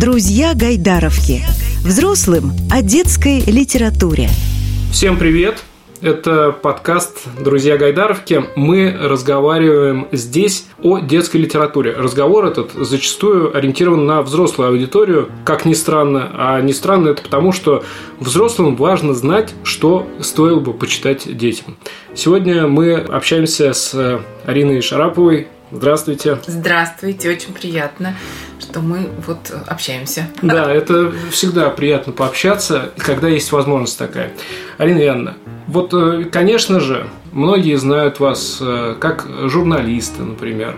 Друзья Гайдаровки. Взрослым о детской литературе. Всем привет! Это подкаст «Друзья Гайдаровки». Мы разговариваем здесь о детской литературе. Разговор этот зачастую ориентирован на взрослую аудиторию, как ни странно. А не странно это потому, что взрослым важно знать, что стоило бы почитать детям. Сегодня мы общаемся с Ариной Шараповой. Здравствуйте. Здравствуйте, очень приятно что мы вот общаемся. Да, это всегда приятно пообщаться, когда есть возможность такая. Алина Ивановна, вот, э, конечно же, многие знают вас э, как журналиста, например,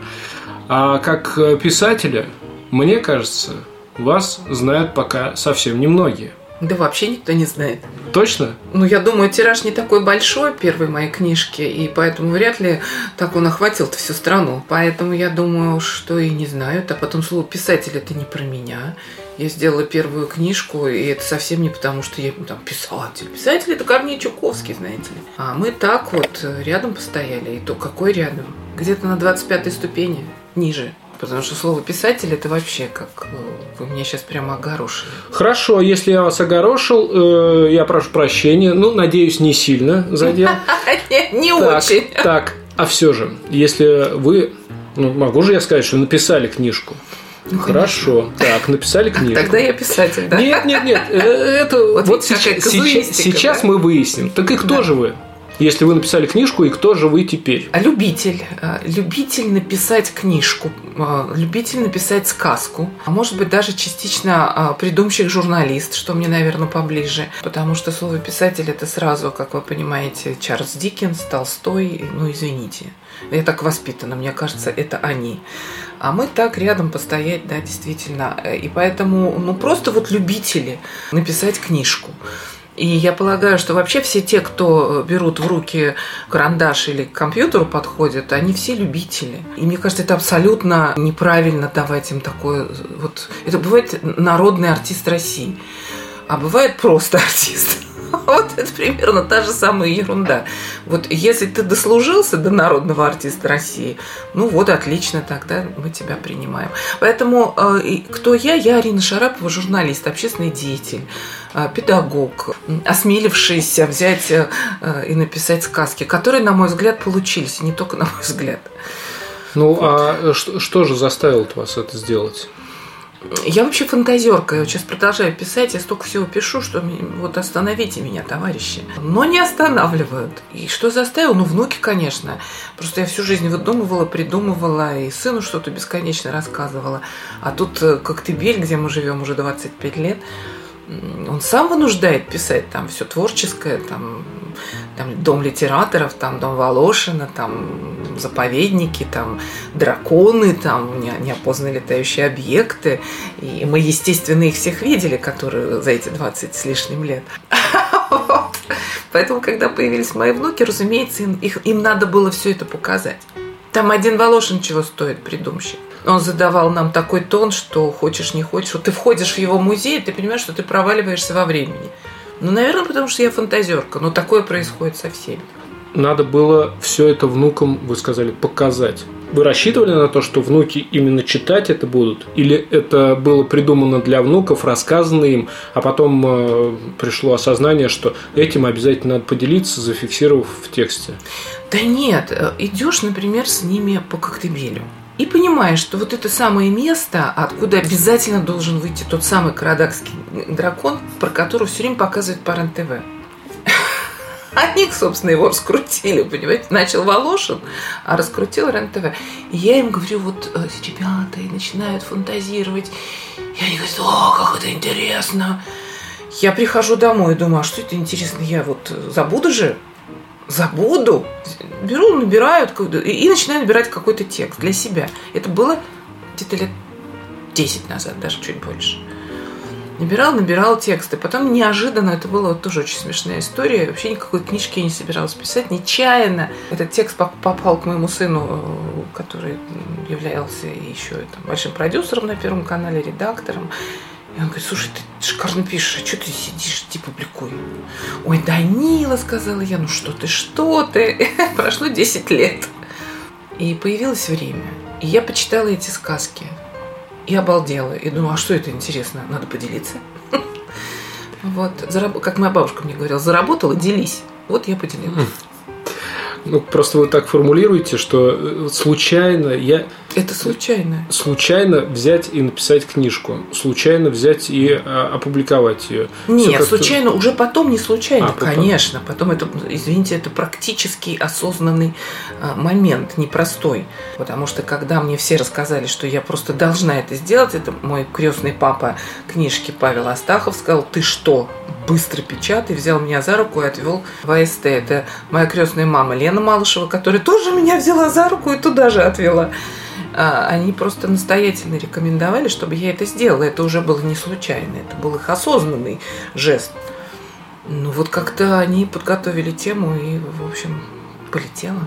а как писателя, мне кажется, вас знают пока совсем немногие. Да вообще никто не знает. Точно? Ну, я думаю, тираж не такой большой первой моей книжки, и поэтому вряд ли так он охватил всю страну. Поэтому я думаю, что и не знают. А потом слово «писатель» – это не про меня. Я сделала первую книжку, и это совсем не потому, что я там писатель. Писатель – это Корней Чуковский, знаете ли. А мы так вот рядом постояли. И то какой рядом? Где-то на 25-й ступени, ниже. Потому что слово писатель это вообще как э, вы меня сейчас прямо огорошили. Хорошо, если я вас огорошил, э, я прошу прощения. Ну, надеюсь, не сильно задел. Не очень. Так, а все же, если вы, ну, могу же я сказать, что написали книжку. Ну, Хорошо. Так, написали книгу. Тогда я писатель, да? Нет, нет, нет. Э, это вот, вот сейчас, сейчас, сейчас да? мы выясним. Так и кто да. же вы? Если вы написали книжку, и кто же вы теперь? А любитель. А, любитель написать книжку, а, любитель написать сказку, а может быть даже частично придумщик-журналист, что мне, наверное, поближе, потому что слово писатель это сразу, как вы понимаете, Чарльз Диккенс, Толстой, ну извините. Я так воспитана, мне кажется, это они. А мы так рядом постоять, да, действительно. И поэтому, ну, просто вот любители написать книжку. И я полагаю, что вообще все те, кто берут в руки карандаш или к компьютеру подходят, они все любители. И мне кажется, это абсолютно неправильно давать им такое... Вот, это бывает народный артист России, а бывает просто артист. Вот это примерно та же самая ерунда. Вот если ты дослужился до народного артиста России, ну вот отлично, тогда мы тебя принимаем. Поэтому э, кто я? Я Арина Шарапова, журналист, общественный деятель э, педагог, осмелившийся взять э, и написать сказки, которые, на мой взгляд, получились, не только на мой взгляд. Ну, вот. а что, что же заставило вас это сделать? Я вообще фантазерка. Я сейчас продолжаю писать. Я столько всего пишу, что вот остановите меня, товарищи. Но не останавливают. И что заставил? Ну, внуки, конечно. Просто я всю жизнь выдумывала, придумывала, и сыну что-то бесконечно рассказывала. А тут э, Коктебель, где мы живем уже 25 лет, он сам вынуждает писать там все творческое, там, там дом литераторов, там дом Волошина, там заповедники, там драконы, там неопознанные летающие объекты. И мы, естественно, их всех видели, которые за эти 20 с лишним лет. Поэтому, когда появились мои внуки, разумеется, им, их, им надо было все это показать. Там один Волошин чего стоит, придумщик. Он задавал нам такой тон, что хочешь не хочешь. Вот ты входишь в его музей, ты понимаешь, что ты проваливаешься во времени. Ну, наверное, потому что я фантазерка, но такое происходит со всеми. Надо было все это внукам, вы сказали, показать. Вы рассчитывали на то, что внуки именно читать это будут? Или это было придумано для внуков, рассказано им, а потом э, пришло осознание, что этим обязательно надо поделиться, зафиксировав в тексте? Да нет, э, идешь, например, с ними по Коктебелю и понимаешь, что вот это самое место, откуда обязательно должен выйти тот самый карадакский дракон, про которого все время показывают по РЕН-ТВ. Они, собственно, его раскрутили, понимаете? Начал Волошин, а раскрутил РЕН-ТВ. И я им говорю, вот э, ребята, и начинают фантазировать. И они говорят, о, как это интересно. Я прихожу домой и думаю, а что это интересно, я вот забуду же забуду, беру, набираю и начинаю набирать какой-то текст для себя. Это было где-то лет 10 назад, даже чуть больше. Набирал, набирал тексты. Потом неожиданно, это была вот тоже очень смешная история. Вообще никакой книжки я не собиралась писать. Нечаянно этот текст попал к моему сыну, который являлся еще там, большим продюсером на Первом канале, редактором. И он говорит, слушай, ты шикарно пишешь, а что ты сидишь, иди публикуй. Ой, Данила, сказала я, ну что ты, что ты. Прошло 10 лет. И появилось время. И я почитала эти сказки. и обалдела. И думаю, а что это интересно? Надо поделиться. Вот, как моя бабушка мне говорила, заработала, делись. Вот я поделилась. Ну, просто вы так формулируете, что э, случайно я... Это случайно. Случайно взять и написать книжку. Случайно взять и а, опубликовать ее. Нет, случайно, уже потом не случайно, а, потом. конечно. Потом это, извините, это практически осознанный а, момент, непростой. Потому что когда мне все рассказали, что я просто должна это сделать, это мой крестный папа книжки Павел Астахов сказал, ты что, быстро печатай, взял меня за руку и отвел в АСТ. Это моя крестная мама Лена Малышева, которая тоже меня взяла за руку и туда же отвела. А, они просто настоятельно рекомендовали, чтобы я это сделала. Это уже было не случайно, это был их осознанный жест. Ну вот как-то они подготовили тему и, в общем, полетела.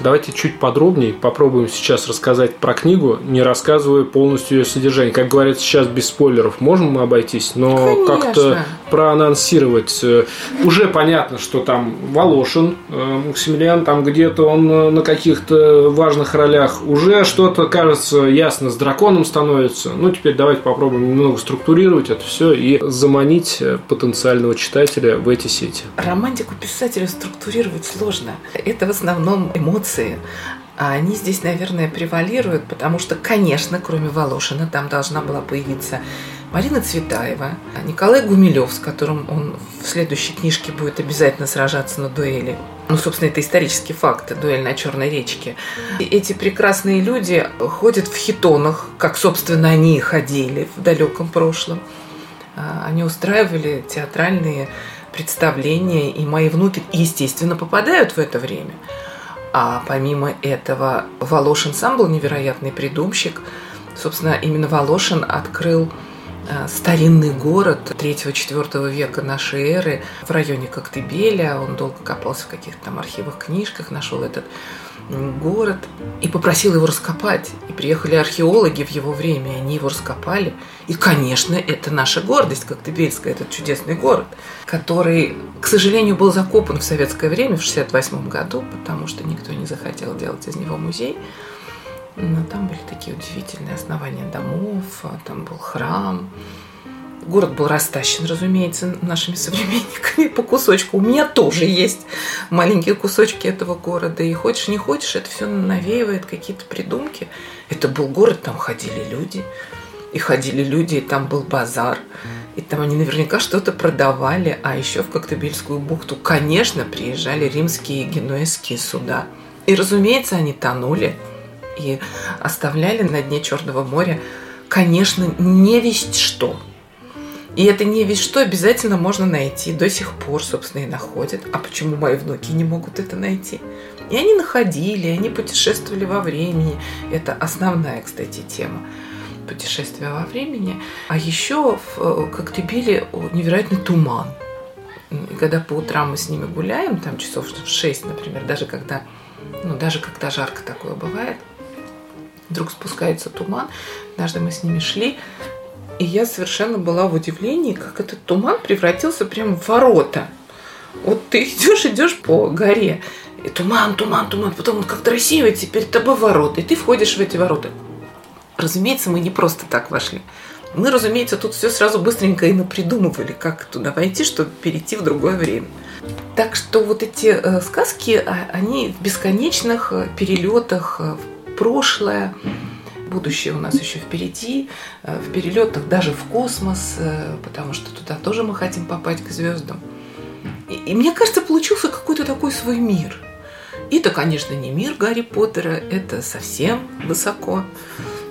Давайте чуть подробнее попробуем сейчас рассказать про книгу, не рассказывая полностью ее содержание. Как говорят сейчас, без спойлеров можем мы обойтись, но как-то проанонсировать. Э, уже понятно, что там Волошин, э, Максимилиан, там где-то он э, на каких-то важных ролях. Уже что-то, кажется, ясно с драконом становится. Ну, теперь давайте попробуем немного структурировать это все и заманить потенциального читателя в эти сети. Романтику писателя структурировать сложно. Это в основном эмоции а они здесь, наверное, превалируют, потому что, конечно, кроме Волошина, там должна была появиться Марина Цветаева, Николай Гумилев, с которым он в следующей книжке будет обязательно сражаться на дуэли. Ну, собственно, это исторический факт, дуэль на Черной речке. И эти прекрасные люди ходят в хитонах, как, собственно, они и ходили в далеком прошлом. А, они устраивали театральные представления, и мои внуки, естественно, попадают в это время. А помимо этого, Волошин сам был невероятный придумщик. Собственно, именно Волошин открыл старинный город 3-4 века нашей эры в районе Коктебеля. Он долго копался в каких-то там архивах, книжках, нашел этот город и попросил его раскопать. И приехали археологи в его время, они его раскопали. И, конечно, это наша гордость, Коктебельская, этот чудесный город, который, к сожалению, был закопан в советское время, в 68 году, потому что никто не захотел делать из него музей. Но там были такие удивительные основания домов, там был храм, Город был растащен, разумеется, нашими современниками по кусочку. У меня тоже есть маленькие кусочки этого города. И хочешь, не хочешь, это все навеивает какие-то придумки. Это был город, там ходили люди. И ходили люди, и там был базар. И там они наверняка что-то продавали. А еще в Коктебельскую бухту, конечно, приезжали римские и генуэзские суда. И, разумеется, они тонули и оставляли на дне Черного моря, конечно, не весть что – и это не весь что обязательно можно найти. До сих пор, собственно, и находят. А почему мои внуки не могут это найти? И они находили, они путешествовали во времени. Это основная, кстати, тема путешествия во времени. А еще в Коктебеле невероятный туман. И когда по утрам мы с ними гуляем, там часов в 6, например, даже когда, ну, даже когда жарко такое бывает, вдруг спускается туман. Однажды мы с ними шли, и я совершенно была в удивлении, как этот туман превратился прямо в ворота. Вот ты идешь, идешь по горе, и туман, туман, туман, потом он как-то рассеивается, перед тобой ворота, и ты входишь в эти ворота. Разумеется, мы не просто так вошли. Мы, разумеется, тут все сразу быстренько и напридумывали, как туда войти, чтобы перейти в другое время. Так что вот эти э, сказки, а, они в бесконечных э, перелетах э, в прошлое, будущее у нас еще впереди, э, в перелетах даже в космос, э, потому что туда тоже мы хотим попасть к звездам. И, и мне кажется, получился какой-то такой свой мир. И это, конечно, не мир Гарри Поттера, это совсем высоко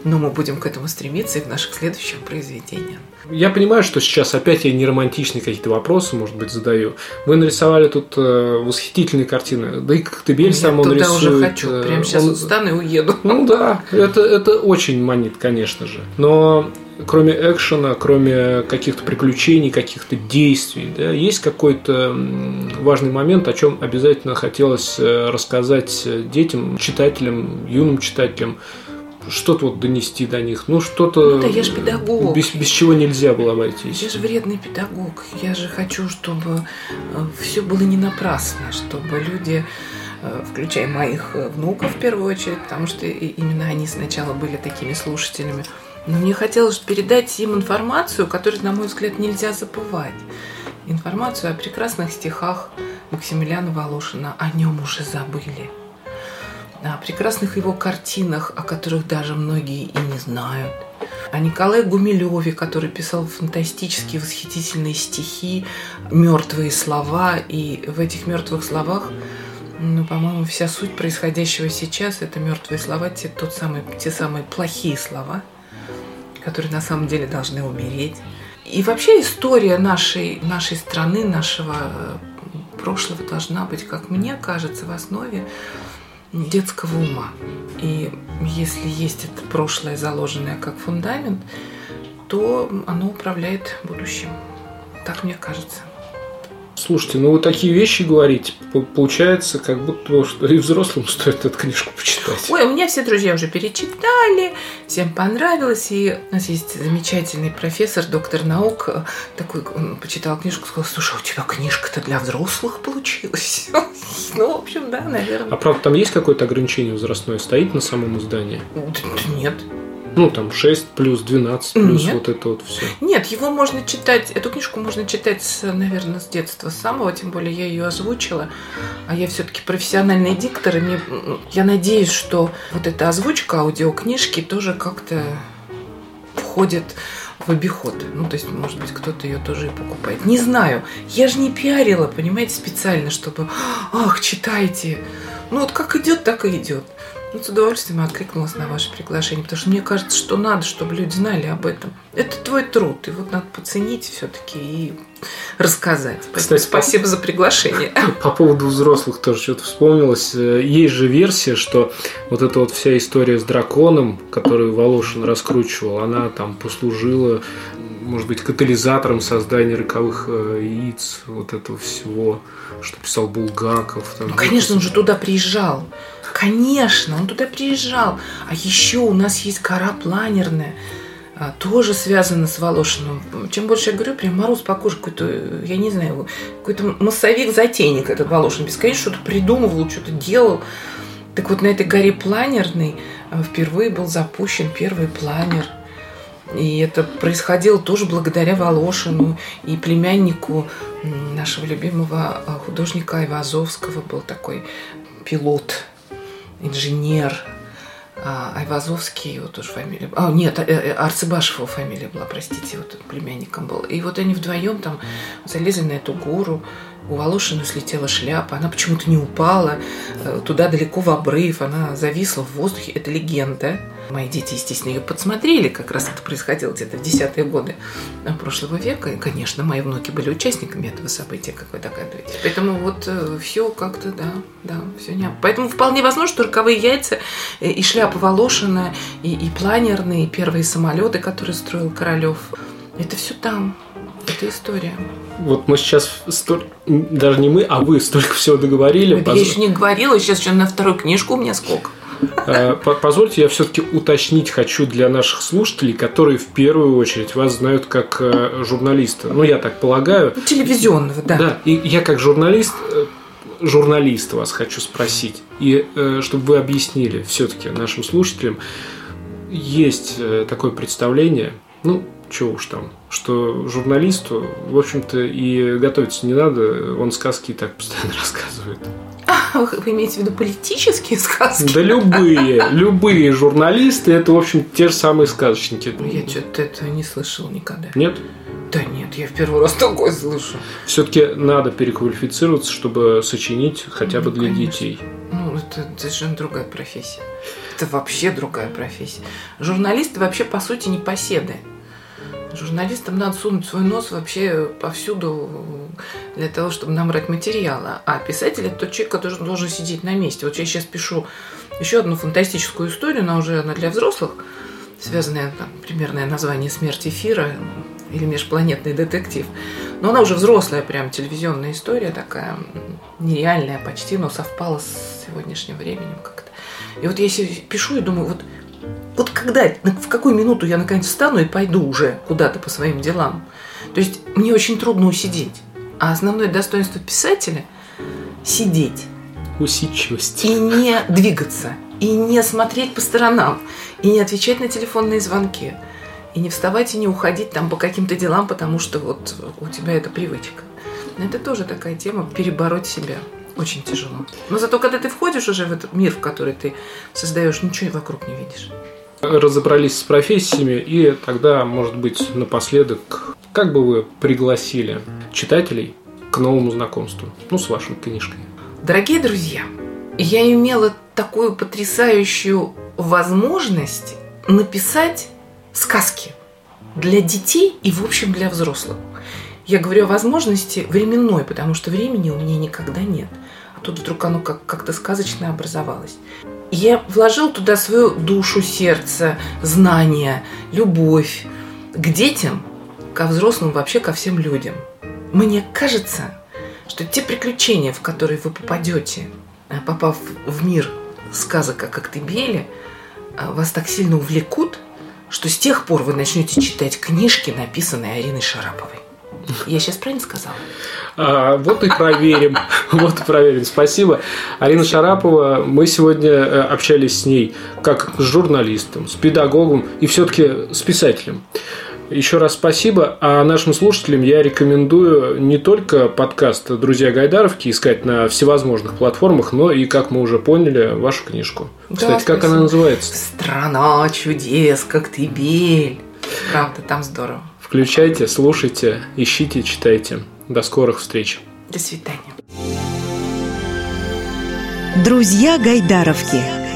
но мы будем к этому стремиться и в наших следующих произведениях. Я понимаю, что сейчас опять я не романтичные какие-то вопросы, может быть, задаю. Вы нарисовали тут э, восхитительные картины. Да и Коктебель сам он рисует. уже хочу. Э, Прямо сейчас он... встану и уеду. Ну да, это, это очень манит, конечно же. Но кроме экшена, кроме каких-то приключений, каких-то действий, да, есть какой-то важный момент, о чем обязательно хотелось э, рассказать детям, читателям, юным читателям, что-то вот донести до них, ну что-то... Ну да я же педагог. Без, без чего нельзя было обойтись. Я же вредный педагог. Я же хочу, чтобы э, все было не напрасно, чтобы люди э, включая моих э, внуков в первую очередь, потому что именно они сначала были такими слушателями. Но мне хотелось передать им информацию, которую, на мой взгляд, нельзя забывать. Информацию о прекрасных стихах Максимилиана Волошина. О нем уже забыли. О прекрасных его картинах, о которых даже многие и не знают. О Николае Гумилеве, который писал фантастические, восхитительные стихи, мертвые слова. И в этих мертвых словах ну, по-моему, вся суть происходящего сейчас – это мертвые слова, те, тот самый, те самые плохие слова, которые на самом деле должны умереть. И вообще история нашей, нашей страны, нашего э, прошлого должна быть, как мне кажется, в основе детского ума. И если есть это прошлое, заложенное как фундамент, то оно управляет будущим. Так мне кажется. Слушайте, ну вы такие вещи говорите, получается, как будто что и взрослым стоит эту книжку почитать. Ой, у меня все друзья уже перечитали, всем понравилось, и у нас есть замечательный профессор, доктор наук, такой, он почитал книжку, сказал, слушай, а у тебя книжка-то для взрослых получилась. Ну, в общем, да, наверное. А правда, там есть какое-то ограничение возрастное, стоит на самом издании? Нет. Ну, там 6 плюс 12 плюс Нет. вот это вот все. Нет, его можно читать, эту книжку можно читать, наверное, с детства самого, тем более я ее озвучила, а я все-таки профессиональный диктор, и мне, я надеюсь, что вот эта озвучка аудиокнижки тоже как-то входит в обиход. Ну, то есть, может быть, кто-то ее тоже и покупает. Не знаю. Я же не пиарила, понимаете, специально, чтобы «Ах, читайте!» Ну, вот как идет, так и идет. Ну, с удовольствием откликнулась на ваше приглашение, потому что мне кажется, что надо, чтобы люди знали об этом. Это твой труд, и вот надо поценить все-таки и рассказать. Поэтому Кстати, спасибо за приглашение. По поводу взрослых тоже что-то вспомнилось. Э, Есть же версия, что вот эта вот вся история с драконом, которую Волошин раскручивал, она там послужила, может быть, катализатором создания роковых э, яиц, вот этого всего, что писал Булгаков. Там, Ну, конечно, он же туда приезжал. Конечно, он туда приезжал. А еще у нас есть гора планерная, а, тоже связана с Волошиным. Чем больше я говорю, прям мороз по коже какой-то, я не знаю, какой-то массовик-затейник этот Волошин. Бесконечно что-то придумывал, что-то делал. Так вот, на этой горе планерной а, впервые был запущен первый планер. И это происходило тоже благодаря Волошину и племяннику нашего любимого а, художника Айвазовского был такой пилот, инженер. А, Айвазовский, его тоже фамилия. А, нет, э, э, Арцебашев его фамилия была, простите, вот племянником был. И вот они вдвоем там залезли на эту гору. У Волошина слетела шляпа, она почему-то не упала э, туда далеко в обрыв, она зависла в воздухе. Это легенда. Мои дети, естественно, ее подсмотрели, как раз это происходило где-то в десятые годы прошлого века. И, конечно, мои внуки были участниками этого события, как вы догадываетесь. Поэтому вот все как-то, да, да, все не... Поэтому вполне возможно, что роковые яйца э, и шляпа Волошина, и, и планерные, и первые самолеты, которые строил Королев, это все там. Это история. Вот мы сейчас столь... даже не мы, а вы столько всего договорили. Я еще не говорила, сейчас еще на вторую книжку у меня сколько. Э, по- Позвольте, я все-таки уточнить хочу для наших слушателей, которые в первую очередь вас знают как э, журналиста. Ну, я так полагаю. Телевизионного, да. Да, и я как журналист, э, журналист вас хочу спросить. И э, чтобы вы объяснили все-таки нашим слушателям, есть э, такое представление, ну, что уж там, что журналисту, в общем-то, и готовиться не надо, он сказки и так постоянно рассказывает. Вы имеете в виду политические сказки? Да любые, любые журналисты, это, в общем, те же самые сказочники. Ну, Я что-то этого не слышала никогда. Нет? Да нет, я в первый раз такое слышу. Все-таки надо переквалифицироваться, чтобы сочинить хотя бы Ну, для конечно. детей. Ну, это совершенно другая профессия. Это вообще другая профессия. Журналисты вообще, по сути, не поседы. Журналистам надо сунуть свой нос вообще повсюду для того, чтобы набрать материала. А писатель – это тот человек, который должен сидеть на месте. Вот я сейчас пишу еще одну фантастическую историю, но уже она для взрослых, связанная, там, примерное название «Смерть эфира» или «Межпланетный детектив». Но она уже взрослая, прям телевизионная история такая, нереальная почти, но совпала с сегодняшним временем как-то. И вот я пишу и думаю, вот, вот когда, в какую минуту я наконец встану и пойду уже куда-то по своим делам. То есть мне очень трудно усидеть. А основное достоинство писателя – сидеть Усидчивость. и не двигаться, и не смотреть по сторонам, и не отвечать на телефонные звонки. И не вставать и не уходить там по каким-то делам, потому что вот у тебя это привычка. Это тоже такая тема, перебороть себя. Очень тяжело. Но зато, когда ты входишь уже в этот мир, в который ты создаешь, ничего вокруг не видишь. Разобрались с профессиями, и тогда, может быть, напоследок, как бы вы пригласили читателей к новому знакомству, ну, с вашей книжкой? Дорогие друзья, я имела такую потрясающую возможность написать сказки для детей и, в общем, для взрослых. Я говорю о возможности временной, потому что времени у меня никогда нет. А тут вдруг оно как- как-то сказочно образовалось. Я вложил туда свою душу, сердце, знания, любовь к детям, ко взрослым, вообще ко всем людям. Мне кажется, что те приключения, в которые вы попадете, э, попав в мир сказок о Коктебеле, э, вас так сильно увлекут, что с тех пор вы начнете читать книжки, написанные Ариной Шараповой. Я сейчас правильно сказала? А, вот и проверим. Вот и проверим. Спасибо. Арина Шарапова, мы сегодня э, общались с ней как с журналистом, с педагогом и все-таки с писателем. Еще раз спасибо. А нашим слушателям я рекомендую не только подкаст «Друзья Гайдаровки» искать на всевозможных платформах, но и, как мы уже поняли, вашу книжку. Да, Кстати, как спасибо. она называется? Страна чудес, Коктебель. Правда, там здорово. Включайте, слушайте, ищите, читайте. До скорых встреч. До свидания. Друзья Гайдаровки.